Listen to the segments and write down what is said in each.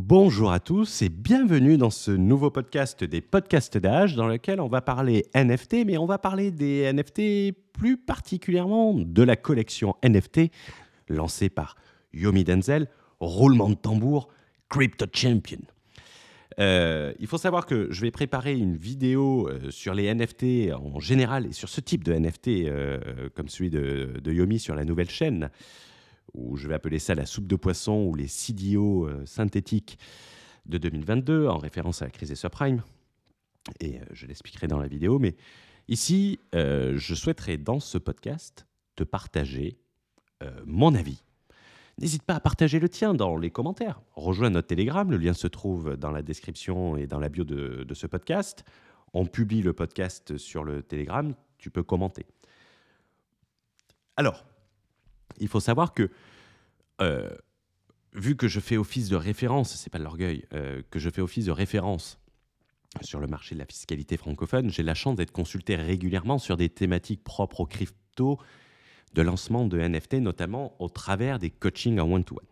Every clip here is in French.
Bonjour à tous et bienvenue dans ce nouveau podcast des podcasts d'âge dans lequel on va parler NFT, mais on va parler des NFT plus particulièrement de la collection NFT lancée par Yomi Denzel, roulement de tambour, Crypto Champion. Euh, il faut savoir que je vais préparer une vidéo euh, sur les NFT en général et sur ce type de NFT euh, comme celui de, de Yomi sur la nouvelle chaîne ou je vais appeler ça la soupe de poisson ou les CDO euh, synthétiques de 2022, en référence à la crise des subprimes. Et euh, je l'expliquerai dans la vidéo. Mais ici, euh, je souhaiterais dans ce podcast te partager mon avis. N'hésite pas à partager le tien dans les commentaires. Rejoins notre Telegram, le lien se trouve dans la description et dans la bio de, de ce podcast. On publie le podcast sur le Telegram, tu peux commenter. Alors, il faut savoir que, euh, vu que je fais office de référence, c'est pas de l'orgueil, euh, que je fais office de référence sur le marché de la fiscalité francophone, j'ai la chance d'être consulté régulièrement sur des thématiques propres aux crypto, de lancement de NFT, notamment au travers des coachings en one-to-one.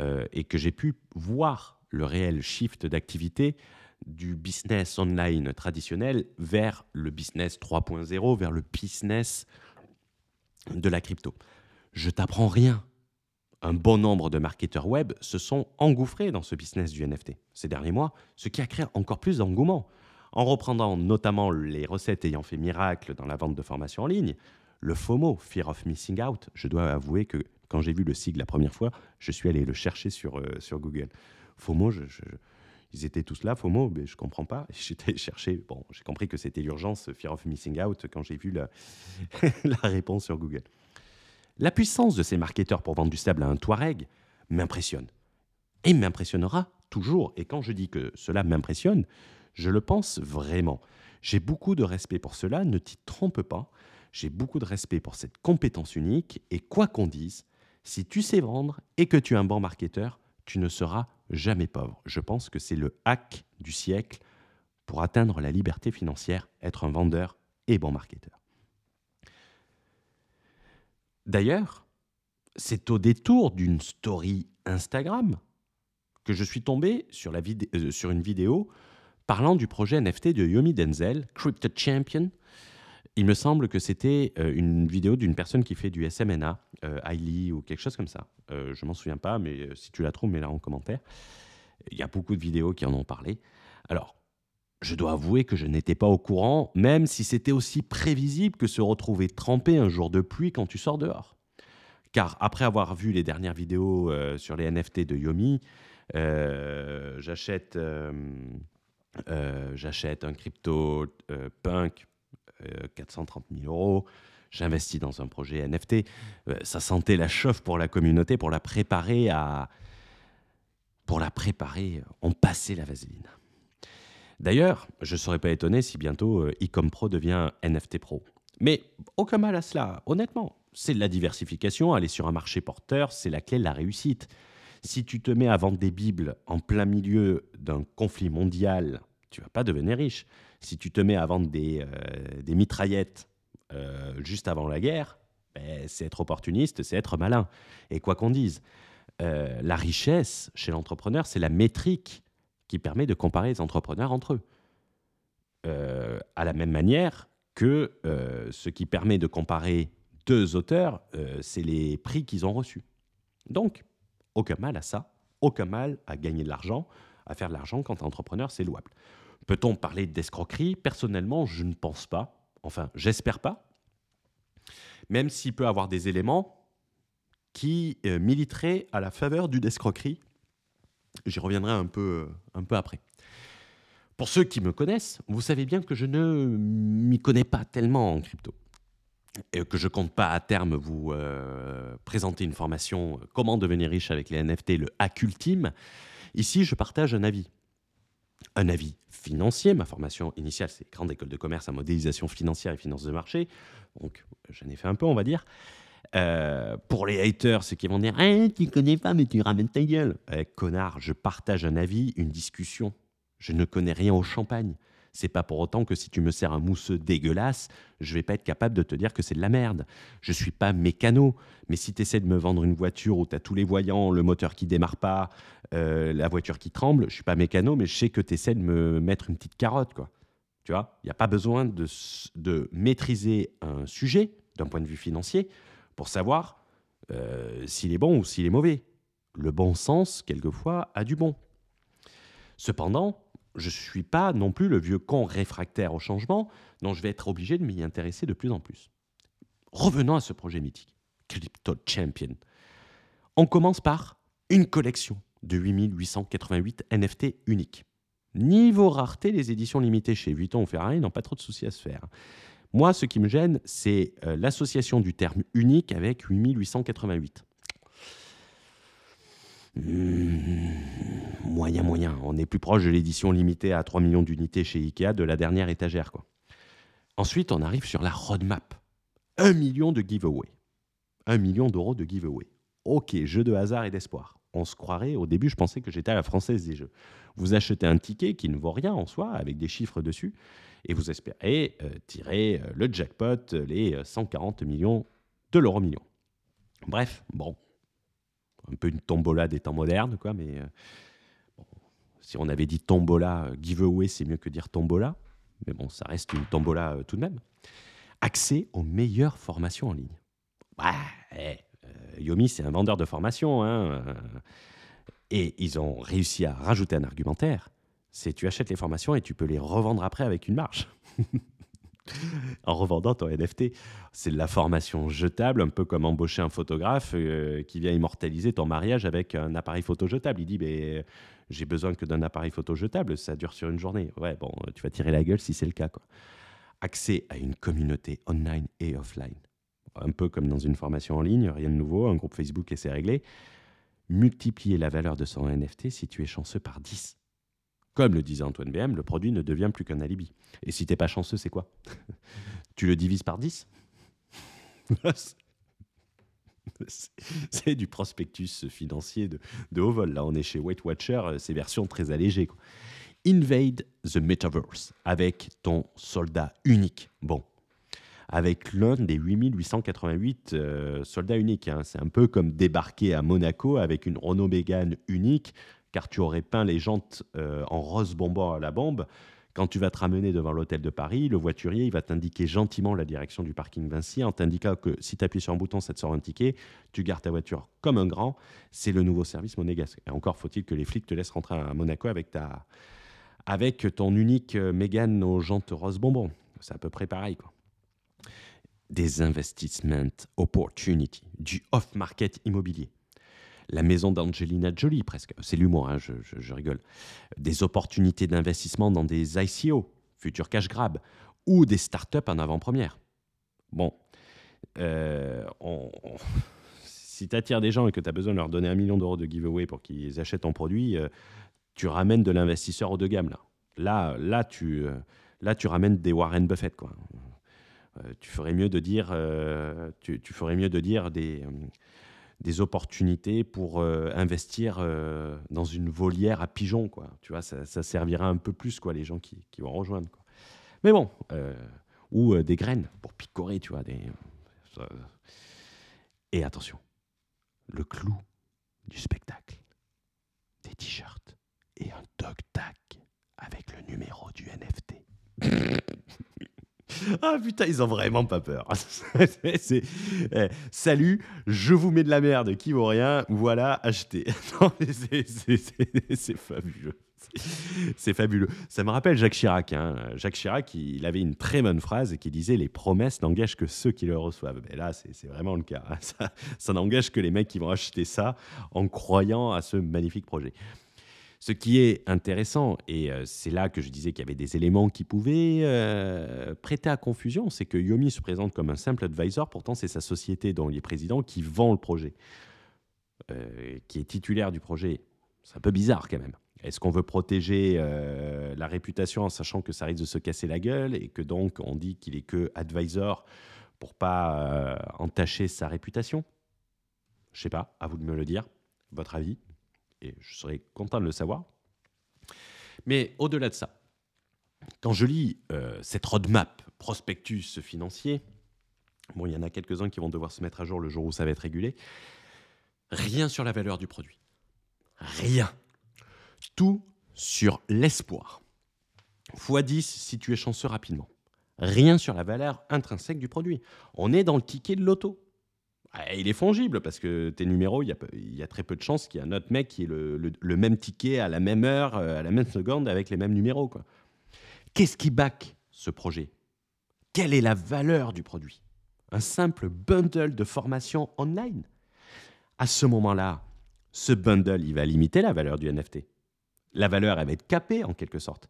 Euh, et que j'ai pu voir le réel shift d'activité du business online traditionnel vers le business 3.0, vers le business de la crypto je t'apprends rien. Un bon nombre de marketeurs web se sont engouffrés dans ce business du NFT ces derniers mois, ce qui a créé encore plus d'engouement. En reprenant notamment les recettes ayant fait miracle dans la vente de formations en ligne, le FOMO, Fear of Missing Out, je dois avouer que quand j'ai vu le sigle la première fois, je suis allé le chercher sur, euh, sur Google. FOMO, ils étaient tous là, FOMO, mais je ne comprends pas. J'étais cherché, bon, j'ai compris que c'était l'urgence, Fear of Missing Out, quand j'ai vu la, la réponse sur Google. La puissance de ces marketeurs pour vendre du stable à un Touareg m'impressionne. Et m'impressionnera toujours. Et quand je dis que cela m'impressionne, je le pense vraiment. J'ai beaucoup de respect pour cela, ne t'y trompe pas. J'ai beaucoup de respect pour cette compétence unique. Et quoi qu'on dise, si tu sais vendre et que tu es un bon marketeur, tu ne seras jamais pauvre. Je pense que c'est le hack du siècle pour atteindre la liberté financière, être un vendeur et bon marketeur. D'ailleurs, c'est au détour d'une story Instagram que je suis tombé sur, euh, une vidéo parlant du projet NFT de Yomi Denzel, Crypto Champion. Il me semble que c'était euh, une vidéo d'une personne qui fait du SMNA, euh, ou quelque chose comme ça. Euh, je m'en souviens pas, mais si tu la trouves, mets-la en commentaire. Il y a beaucoup de vidéos qui en ont parlé. Alors, je dois avouer que je n'étais pas au courant, même si c'était aussi prévisible que se retrouver trempé un jour de pluie quand tu sors dehors. Car après avoir vu les dernières vidéos euh, sur les NFT de Yomi, euh, j'achète, euh, j'achète un crypto punk 430 000 euros. J'investis dans un projet NFT. ça sentait la chauffe pour la communauté, pour la préparer à, pour la préparer, on passait la vaseline. D'ailleurs, je ne serais pas étonné si bientôt euh, Ecom Pro devient NFT Pro. Mais aucun mal à cela, honnêtement. C'est de la diversification, aller sur un marché porteur, c'est la clé de la réussite. Si tu te mets à vendre des bibles en plein milieu d'un conflit mondial, tu vas pas devenir riche. Si tu te mets à vendre des, euh, mitraillettes euh, juste avant la guerre, ben, c'est être opportuniste, c'est être malin. Et quoi qu'on dise, la richesse chez l'entrepreneur, c'est la métrique qui permet de comparer les entrepreneurs entre eux. Euh, à la même manière que euh, ce qui permet de comparer deux auteurs, euh, c'est les prix qu'ils ont reçus. Donc, aucun mal à ça, aucun mal à gagner de l'argent, à faire de l'argent quand entrepreneur, c'est louable. Peut-on parler d'escroquerie? Personnellement, je ne pense pas. Enfin, j'espère pas. Même s'il peut avoir des éléments qui militeraient à la faveur du d'escroquerie J'y reviendrai un peu, un peu après. Pour ceux qui me connaissent, vous savez bien que je ne m'y connais pas tellement en crypto. Et que je compte pas à terme vous euh, présenter une formation Comment devenir riche avec les NFT, le hack ultime. Ici, je partage un avis. Un avis financier. Ma formation initiale, c'est Grande École de Commerce à modélisation financière et finances de marché. Donc, j'en ai fait un peu, on va dire. Euh, pour les haters, ceux qui vont dire eh, Tu connais pas, mais tu ramènes ta gueule. Eh, connard, je partage un avis, une discussion. Je ne connais rien au champagne. C'est pas pour autant que si tu me sers un mousseux dégueulasse, je vais pas être capable de te dire que c'est de la merde. Je suis pas mécano, mais si tu essaies de me vendre une voiture où tu as tous les voyants, le moteur qui démarre pas, euh, la voiture qui tremble, je suis pas mécano, mais je sais que tu essaies de me mettre une petite carotte, quoi. Tu vois, il n'y a pas besoin de maîtriser un sujet d'un point de vue financier pour savoir euh, s'il est bon ou s'il est mauvais. Le bon sens, quelquefois, a du bon. Cependant, je ne suis pas non plus le vieux con réfractaire au changement, dont je vais être obligé de m'y intéresser de plus en plus. Revenons à ce projet mythique, Crypto Champion. On commence par une collection de 8888 NFT uniques. Niveau rareté, les éditions limitées chez Vuitton ou Ferrari n'ont pas trop de soucis à se faire. Moi, ce qui me gêne, c'est euh, l'association du terme unique avec 8888. Hmm, moyen, moyen. On est plus proche de l'édition limitée à 3 millions d'unités chez Ikea de la dernière étagère. Ensuite, on arrive sur la roadmap. 1 million de giveaway. 1 million d'euros de giveaway. Ok, jeu de hasard et d'espoir. On se croirait, au début, je pensais que j'étais à la française des jeux. Vous achetez un ticket qui ne vaut rien en soi, avec des chiffres dessus, et vous espérez euh, tirer euh, le jackpot, les 140 millions de l'euro million. Bref, bon, un peu une tombola des temps modernes, quoi, mais euh, si on avait dit tombola, giveaway, c'est mieux que dire tombola, mais bon, ça reste une tombola tout de même. Accès aux meilleures formations en ligne. Bah, Yomi, c'est un vendeur de formation, hein, et ils ont réussi à rajouter un argumentaire c'est tu achètes les formations et tu peux les revendre après avec une marge. en revendant ton NFT. C'est de la formation jetable, un peu comme embaucher un photographe euh, qui vient immortaliser ton mariage avec un appareil photo jetable. Il dit, mais j'ai besoin que d'un appareil photo jetable, ça dure sur une journée. Ouais, bon, tu vas tirer la gueule si c'est le cas. Quoi. Accès à une communauté online et offline. Un peu comme dans une formation en ligne, rien de nouveau, un groupe Facebook et c'est réglé. Multiplier la valeur de son NFT si tu es chanceux par 10. Comme le disait Antoine BM, le produit ne devient plus qu'un alibi. Et si t'es pas chanceux, c'est quoi? Tu le divises par 10 C'est du prospectus financier de, haut vol. Là, on est chez Weight Watcher, euh, c'est version très allégée. Invade the Metaverse avec ton soldat unique. Bon, avec l'un des 8888 euh, soldats uniques. Hein. C'est un peu comme débarquer à Monaco avec une Renault Mégane unique car tu aurais peint les jantes euh, en rose bonbon à la bombe. Quand tu vas te ramener devant l'hôtel de Paris, le voiturier il va t'indiquer gentiment la direction du parking Vinci en t'indiquant que si tu appuies sur un bouton, ça te sort un ticket. Tu gardes ta voiture comme un grand. C'est le nouveau service monégasque. Et encore faut-il que les flics te laissent rentrer à Monaco avec, ta, avec ton unique euh, Mégane aux jantes rose bonbon. C'est à peu près pareil. Quoi. Des investment opportunity, du off-market immobilier la maison d'Angelina Jolie, presque. C'est l'humour, hein, je, rigole. Des opportunités d'investissement dans des ICO, futurs cash grab, ou des startups en avant-première. Bon, euh, si tu attires des gens et que tu as besoin de leur donner un million d'euros de giveaway pour qu'ils achètent ton produit, euh, tu ramènes de l'investisseur haut de gamme. Là, là, là, tu, euh, là tu ramènes des Warren Buffett. Quoi. Tu ferais mieux de dire, tu, tu, ferais mieux de dire des des opportunités pour euh, investir euh, dans une volière à pigeons. Quoi. Tu vois, ça, servira un peu plus, quoi, les gens qui, vont rejoindre. Quoi. Mais bon, euh, ou des graines pour picorer, tu vois. Et attention, le clou du spectacle, des t-shirts et un dog tag avec le numéro du NFT. Ah putain, ils ont vraiment pas peur. c'est, eh, salut, je vous mets de la merde qui vaut rien, voilà, achetez. c'est, fabuleux. C'est fabuleux. Ça me rappelle Jacques Chirac. Hein. Jacques Chirac, il avait une très bonne phrase qui disait Les promesses n'engagent que ceux qui le reçoivent. Et là, c'est vraiment le cas. Hein. Ça, ça n'engage que les mecs qui vont acheter ça en croyant à ce magnifique projet. Ce qui est intéressant, et euh, c'est là que je disais qu'il y avait des éléments qui pouvaient euh, prêter à confusion, c'est que Yomi se présente comme un simple advisor, pourtant c'est sa société dont il est président qui vend le projet, euh, qui est titulaire du projet. C'est un peu bizarre quand même. Est-ce qu'on veut protéger la réputation en sachant que ça risque de se casser la gueule et que donc on dit qu'il est que advisor pour pas entacher sa réputation? Je sais pas, à vous de me le dire, votre avis? Et je serais content de le savoir. Mais au-delà de ça, quand je lis euh, cette roadmap prospectus financier, bon, il y en a quelques-uns qui vont devoir se mettre à jour le jour où ça va être régulé, rien sur la valeur du produit. Rien. Tout sur l'espoir. x 10 si tu es chanceux rapidement. Rien sur la valeur intrinsèque du produit. On est dans le ticket de l'auto. Ah, il est fongible parce que tes numéros, il y, a, très peu de chances qu'il y ait un autre mec qui ait le, même ticket à la même heure, euh, à la même seconde, avec les mêmes numéros. Qu'est-ce qui back ce projet? Quelle est la valeur du produit? Un simple bundle de formation online? À ce moment-là, ce bundle, il va limiter la valeur du NFT. La valeur, elle va être capée en quelque sorte.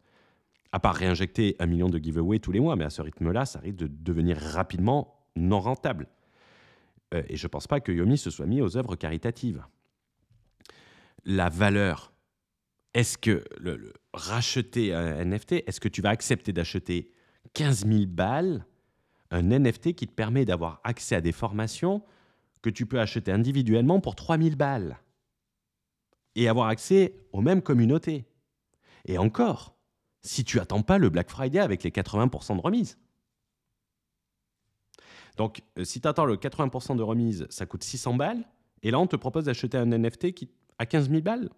À part réinjecter un million de giveaways tous les mois, mais à ce rythme-là, ça risque de devenir rapidement non rentable. Euh, et je ne pense pas que Yomi se soit mis aux œuvres caritatives. La valeur, est-ce que racheter un NFT, est-ce que tu vas accepter d'acheter 15 000 balles un NFT qui te permet d'avoir accès à des formations que tu peux acheter individuellement pour 3 000 balles et avoir accès aux mêmes communautés? Et encore, si tu attends pas le Black Friday avec les 80% de remise. Donc, euh, si tu attends le 80% de remise, ça coûte 600 balles. Et là, on te propose d'acheter un NFT qui, à 15 000 balles.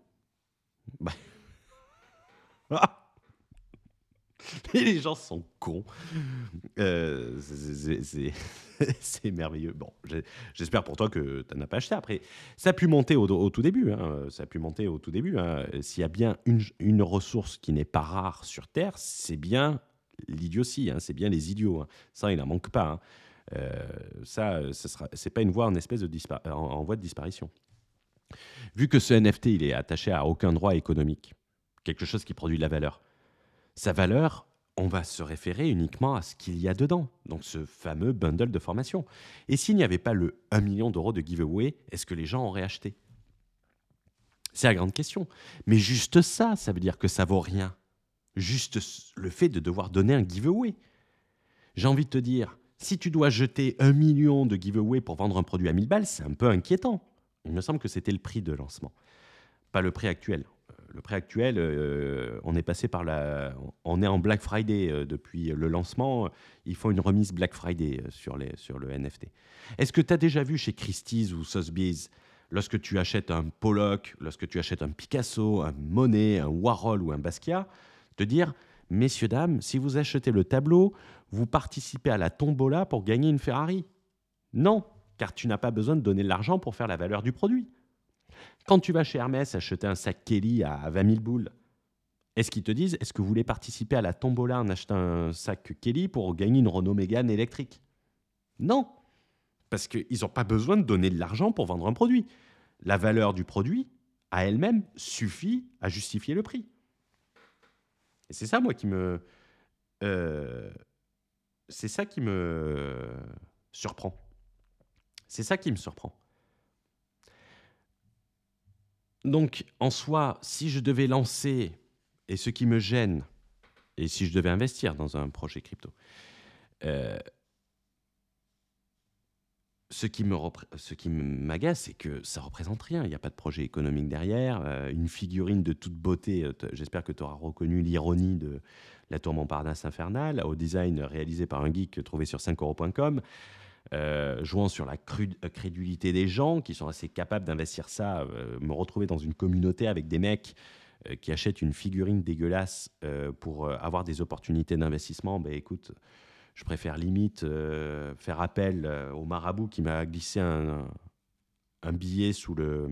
Bah. Ah. les gens sont cons. Euh, c'est merveilleux. Bon, j'espère pour toi que tu n'en as pas acheté. Après, ça a pu monter au, tout début. Hein. Ça a pu monter au tout début. Hein. S'il y a bien une, une ressource qui n'est pas rare sur Terre, c'est bien l'idiotie. Hein. C'est bien les idiots. Ça, il n'en manque pas. Euh, ça, ce sera, c'est pas une voie en espèce de en, voie de disparition. Vu que ce NFT, il est attaché à aucun droit économique, quelque chose qui produit de la valeur. Sa valeur, on va se référer uniquement à ce qu'il y a dedans, donc ce fameux bundle de formation. Et s'il n'y avait pas le 1 million d'euros de giveaway, est-ce que les gens auraient acheté? C'est la grande question. Mais juste ça, ça veut dire que ça vaut rien. Juste le fait de devoir donner un giveaway. J'ai envie de te dire, si tu dois jeter un million de giveaway pour vendre un produit à 1000 balles, c'est un peu inquiétant. Il me semble que c'était le prix de lancement, pas le prix actuel. Euh, le prix actuel, euh, on est passé par la, on est en Black Friday euh, depuis le lancement. Ils font une remise Black Friday sur, les, sur le NFT. Est-ce que tu as déjà vu chez Christie's ou Sotheby's, lorsque tu achètes un Pollock, lorsque tu achètes un Picasso, un Monet, un Warhol ou un Basquiat, te dire messieurs, dames, si vous achetez le tableau, vous participez à la tombola pour gagner une Ferrari. Non, car tu n'as pas besoin de donner de l'argent pour faire la valeur du produit. Quand tu vas chez Hermès acheter un sac Kelly à 20 000 boules, est-ce qu'ils te disent est-ce que vous voulez participer à la tombola en achetant un sac Kelly pour gagner une Renault Mégane électrique? Non, parce qu'ils n'ont pas besoin de donner de l'argent pour vendre un produit. La valeur du produit, à elle-même, suffit à justifier le prix. Et c'est ça, moi, qui me. Euh, c'est ça qui me surprend. C'est ça qui me surprend. Donc, en soi, si je devais lancer, et ce qui me gêne, et si je devais investir dans un projet crypto, euh, ce qui me m'agace, c'est que ça représente rien. Il n'y a pas de projet économique derrière. Euh, une figurine de toute beauté. Euh, j'espère que tu auras reconnu l'ironie de la tour Montparnasse infernale, au design réalisé par un geek trouvé sur 5euros.com. Euh, jouant sur la crédulité des gens qui sont assez capables d'investir ça, me retrouver dans une communauté avec des mecs qui achètent une figurine dégueulasse pour avoir des opportunités d'investissement, ben écoute, je préfère limite euh, faire appel euh, au marabout qui m'a glissé un, billet sous le,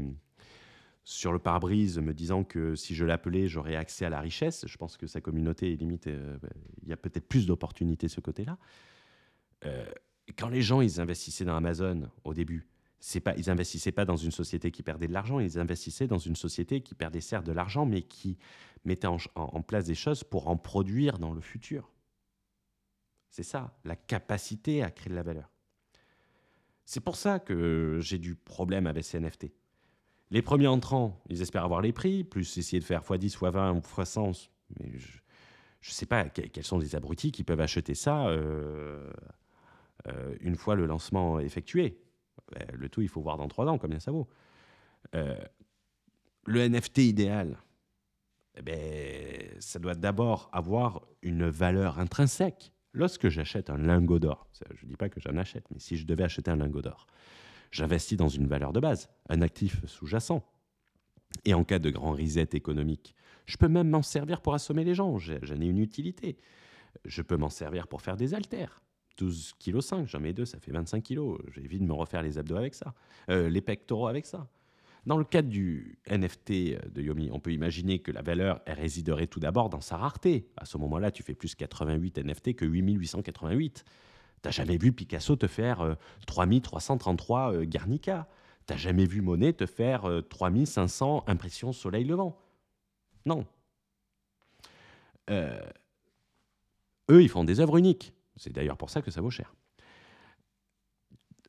sur le pare-brise me disant que si je l'appelais, j'aurais accès à la richesse. Je pense que sa communauté est limite. Euh, il y a peut-être plus d'opportunités de ce côté-là. quand les gens ils investissaient dans Amazon au début, c'est pas, ils investissaient pas dans une société qui perdait de l'argent, ils investissaient dans une société qui perdait certes de l'argent, mais qui mettait en place des choses pour en produire dans le futur. C'est ça, la capacité à créer de la valeur. C'est pour ça que j'ai du problème avec ces NFT. Les premiers entrants, ils espèrent avoir les prix, plus essayer de faire x10, x20 ou x100. Mais je ne sais pas quels sont les abrutis qui peuvent acheter ça euh, euh, une fois le lancement effectué. Ben, le tout, il faut voir dans trois ans combien ça vaut. Euh, le NFT idéal, eh ben, ça doit d'abord avoir une valeur intrinsèque. Lorsque j'achète un lingot d'or, je ne dis pas que j'en achète, mais si je devais acheter un lingot d'or, j'investis dans une valeur de base, un actif sous-jacent. Et en cas de grand reset économique, je peux même m'en servir pour assommer les gens, j'en ai une utilité. Je peux m'en servir pour faire des haltères. 12 kg 5, j'en mets deux, ça fait 25 kg. J'évite de me refaire les abdos avec ça, euh, les pectoraux avec ça. Dans le cadre du NFT de Yomi, on peut imaginer que la valeur résiderait tout d'abord dans sa rareté. À ce moment-là, tu fais plus 88 NFT que 8888. T'as jamais vu Picasso te faire 3333 euh, euh, Garnica. T'as jamais vu Monet te faire 3500 impressions soleil levant. Non. eux, ils font des œuvres uniques. C'est d'ailleurs pour ça que ça vaut cher.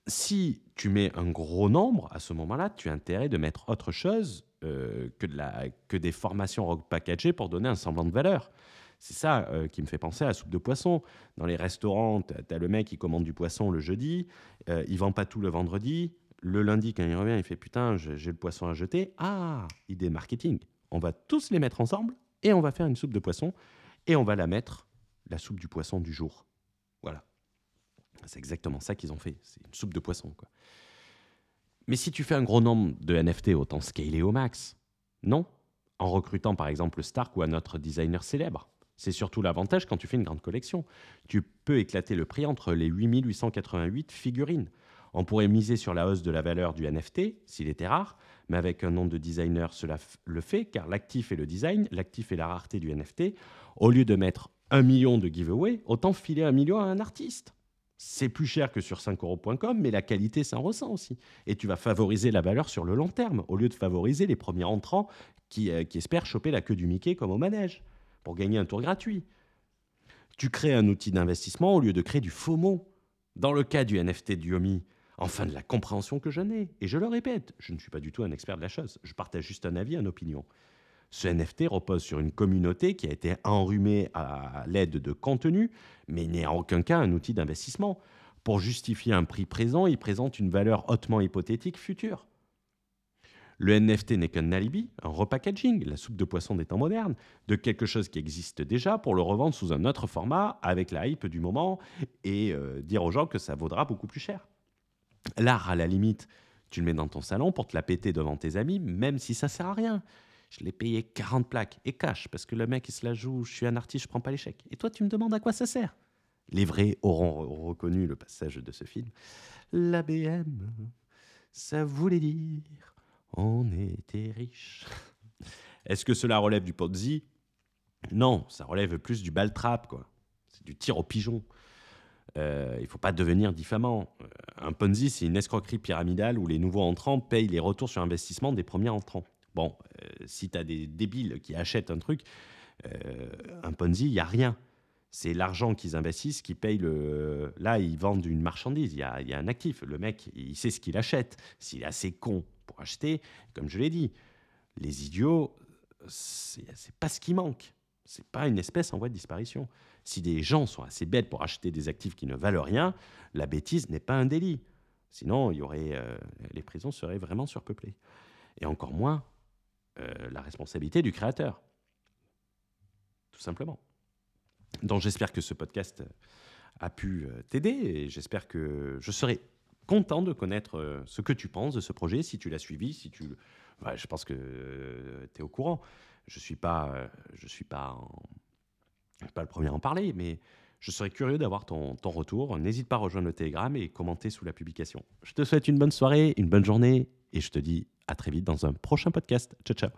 Si tu mets un gros nombre, à ce moment-là, tu as intérêt de mettre autre chose euh, que, des formations repackagées pour donner un semblant de valeur. C'est ça euh, qui me fait penser à la soupe de poisson. Dans les restaurants, tu as, le mec qui commande du poisson le jeudi, euh, il vend pas tout le vendredi. Le lundi, quand il revient, il fait Putain, j'ai le poisson à jeter. Ah, idée marketing. On va tous les mettre ensemble et on va faire une soupe de poisson et on va la mettre, la soupe du poisson du jour. Voilà. C'est exactement ça qu'ils ont fait. C'est une soupe de poisson. Mais si tu fais un gros nombre de NFT, autant scaler au max. Non? En recrutant par exemple Stark ou un autre designer célèbre. C'est surtout l'avantage quand tu fais une grande collection. Tu peux éclater le prix entre les 8888 figurines. On pourrait miser sur la hausse de la valeur du NFT s'il était rare, mais avec un nom de designer, cela le fait, car l'actif est le design, l'actif est la rareté du NFT. Au lieu de mettre un million de giveaway, autant filer un million à un artiste. C'est plus cher que sur 5euros.com, mais la qualité s'en ressent aussi. Et tu vas favoriser la valeur sur le long terme, au lieu de favoriser les premiers entrants qui, euh, qui espèrent choper la queue du Mickey comme au manège, pour gagner un tour gratuit. Tu crées un outil d'investissement au lieu de créer du FOMO. Dans le cas du NFT du Yomi, enfin de la compréhension que j'en ai. Et je le répète, je ne suis pas du tout un expert de la chose, je partage juste un avis, une opinion. Ce NFT repose sur une communauté qui a été enrhumée à l'aide de contenu, mais n'est en aucun cas un outil d'investissement. Pour justifier un prix présent, il présente une valeur hautement hypothétique future. Le NFT n'est qu'un alibi, un repackaging, la soupe de poisson des temps modernes, de quelque chose qui existe déjà pour le revendre sous un autre format avec la hype du moment et euh, dire aux gens que ça vaudra beaucoup plus cher. L'art, à la limite, tu le mets dans ton salon pour te la péter devant tes amis, même si ça sert à rien. Je l'ai payé 40 plaques et cash parce que le mec il se la joue, je suis un artiste, je prends pas l'échec. Et toi tu me demandes à quoi ça sert? Les vrais auront reconnu le passage de ce film. La BM, ça voulait dire on était riche. Est-ce que cela relève du Ponzi? Non, ça relève plus du baltrap quoi. C'est du tir au pigeon. Euh, il ne faut pas devenir diffamant. Euh, un Ponzi, c'est une escroquerie pyramidale où les nouveaux entrants payent les retours sur investissement des premiers entrants. Bon, euh, si tu as des débiles qui achètent un truc, euh, un Ponzi, il n'y a rien. C'est l'argent qu'ils investissent qui paye le. Là, ils vendent une marchandise, il y a, un actif. Le mec, il sait ce qu'il achète. S'il est assez con pour acheter, comme je l'ai dit, les idiots, c'est pas ce qui manque. C'est pas une espèce en voie de disparition. Si des gens sont assez bêtes pour acheter des actifs qui ne valent rien, la bêtise n'est pas un délit. Sinon, il y aurait, euh, les prisons seraient vraiment surpeuplées. Et encore moins la responsabilité du créateur. Tout simplement. Donc j'espère que ce podcast a pu euh, t'aider et j'espère que je serai content de connaître euh, ce que tu penses de ce projet, si tu l'as suivi, si tu... je pense que tu es au courant. Je ne suis, pas, je suis pas, pas le premier à en parler, mais je serais curieux d'avoir ton, ton retour. N'hésite pas à rejoindre le Telegram et commenter sous la publication. Je te souhaite une bonne soirée, une bonne journée et je te dis à très vite dans un prochain podcast. Ciao, ciao.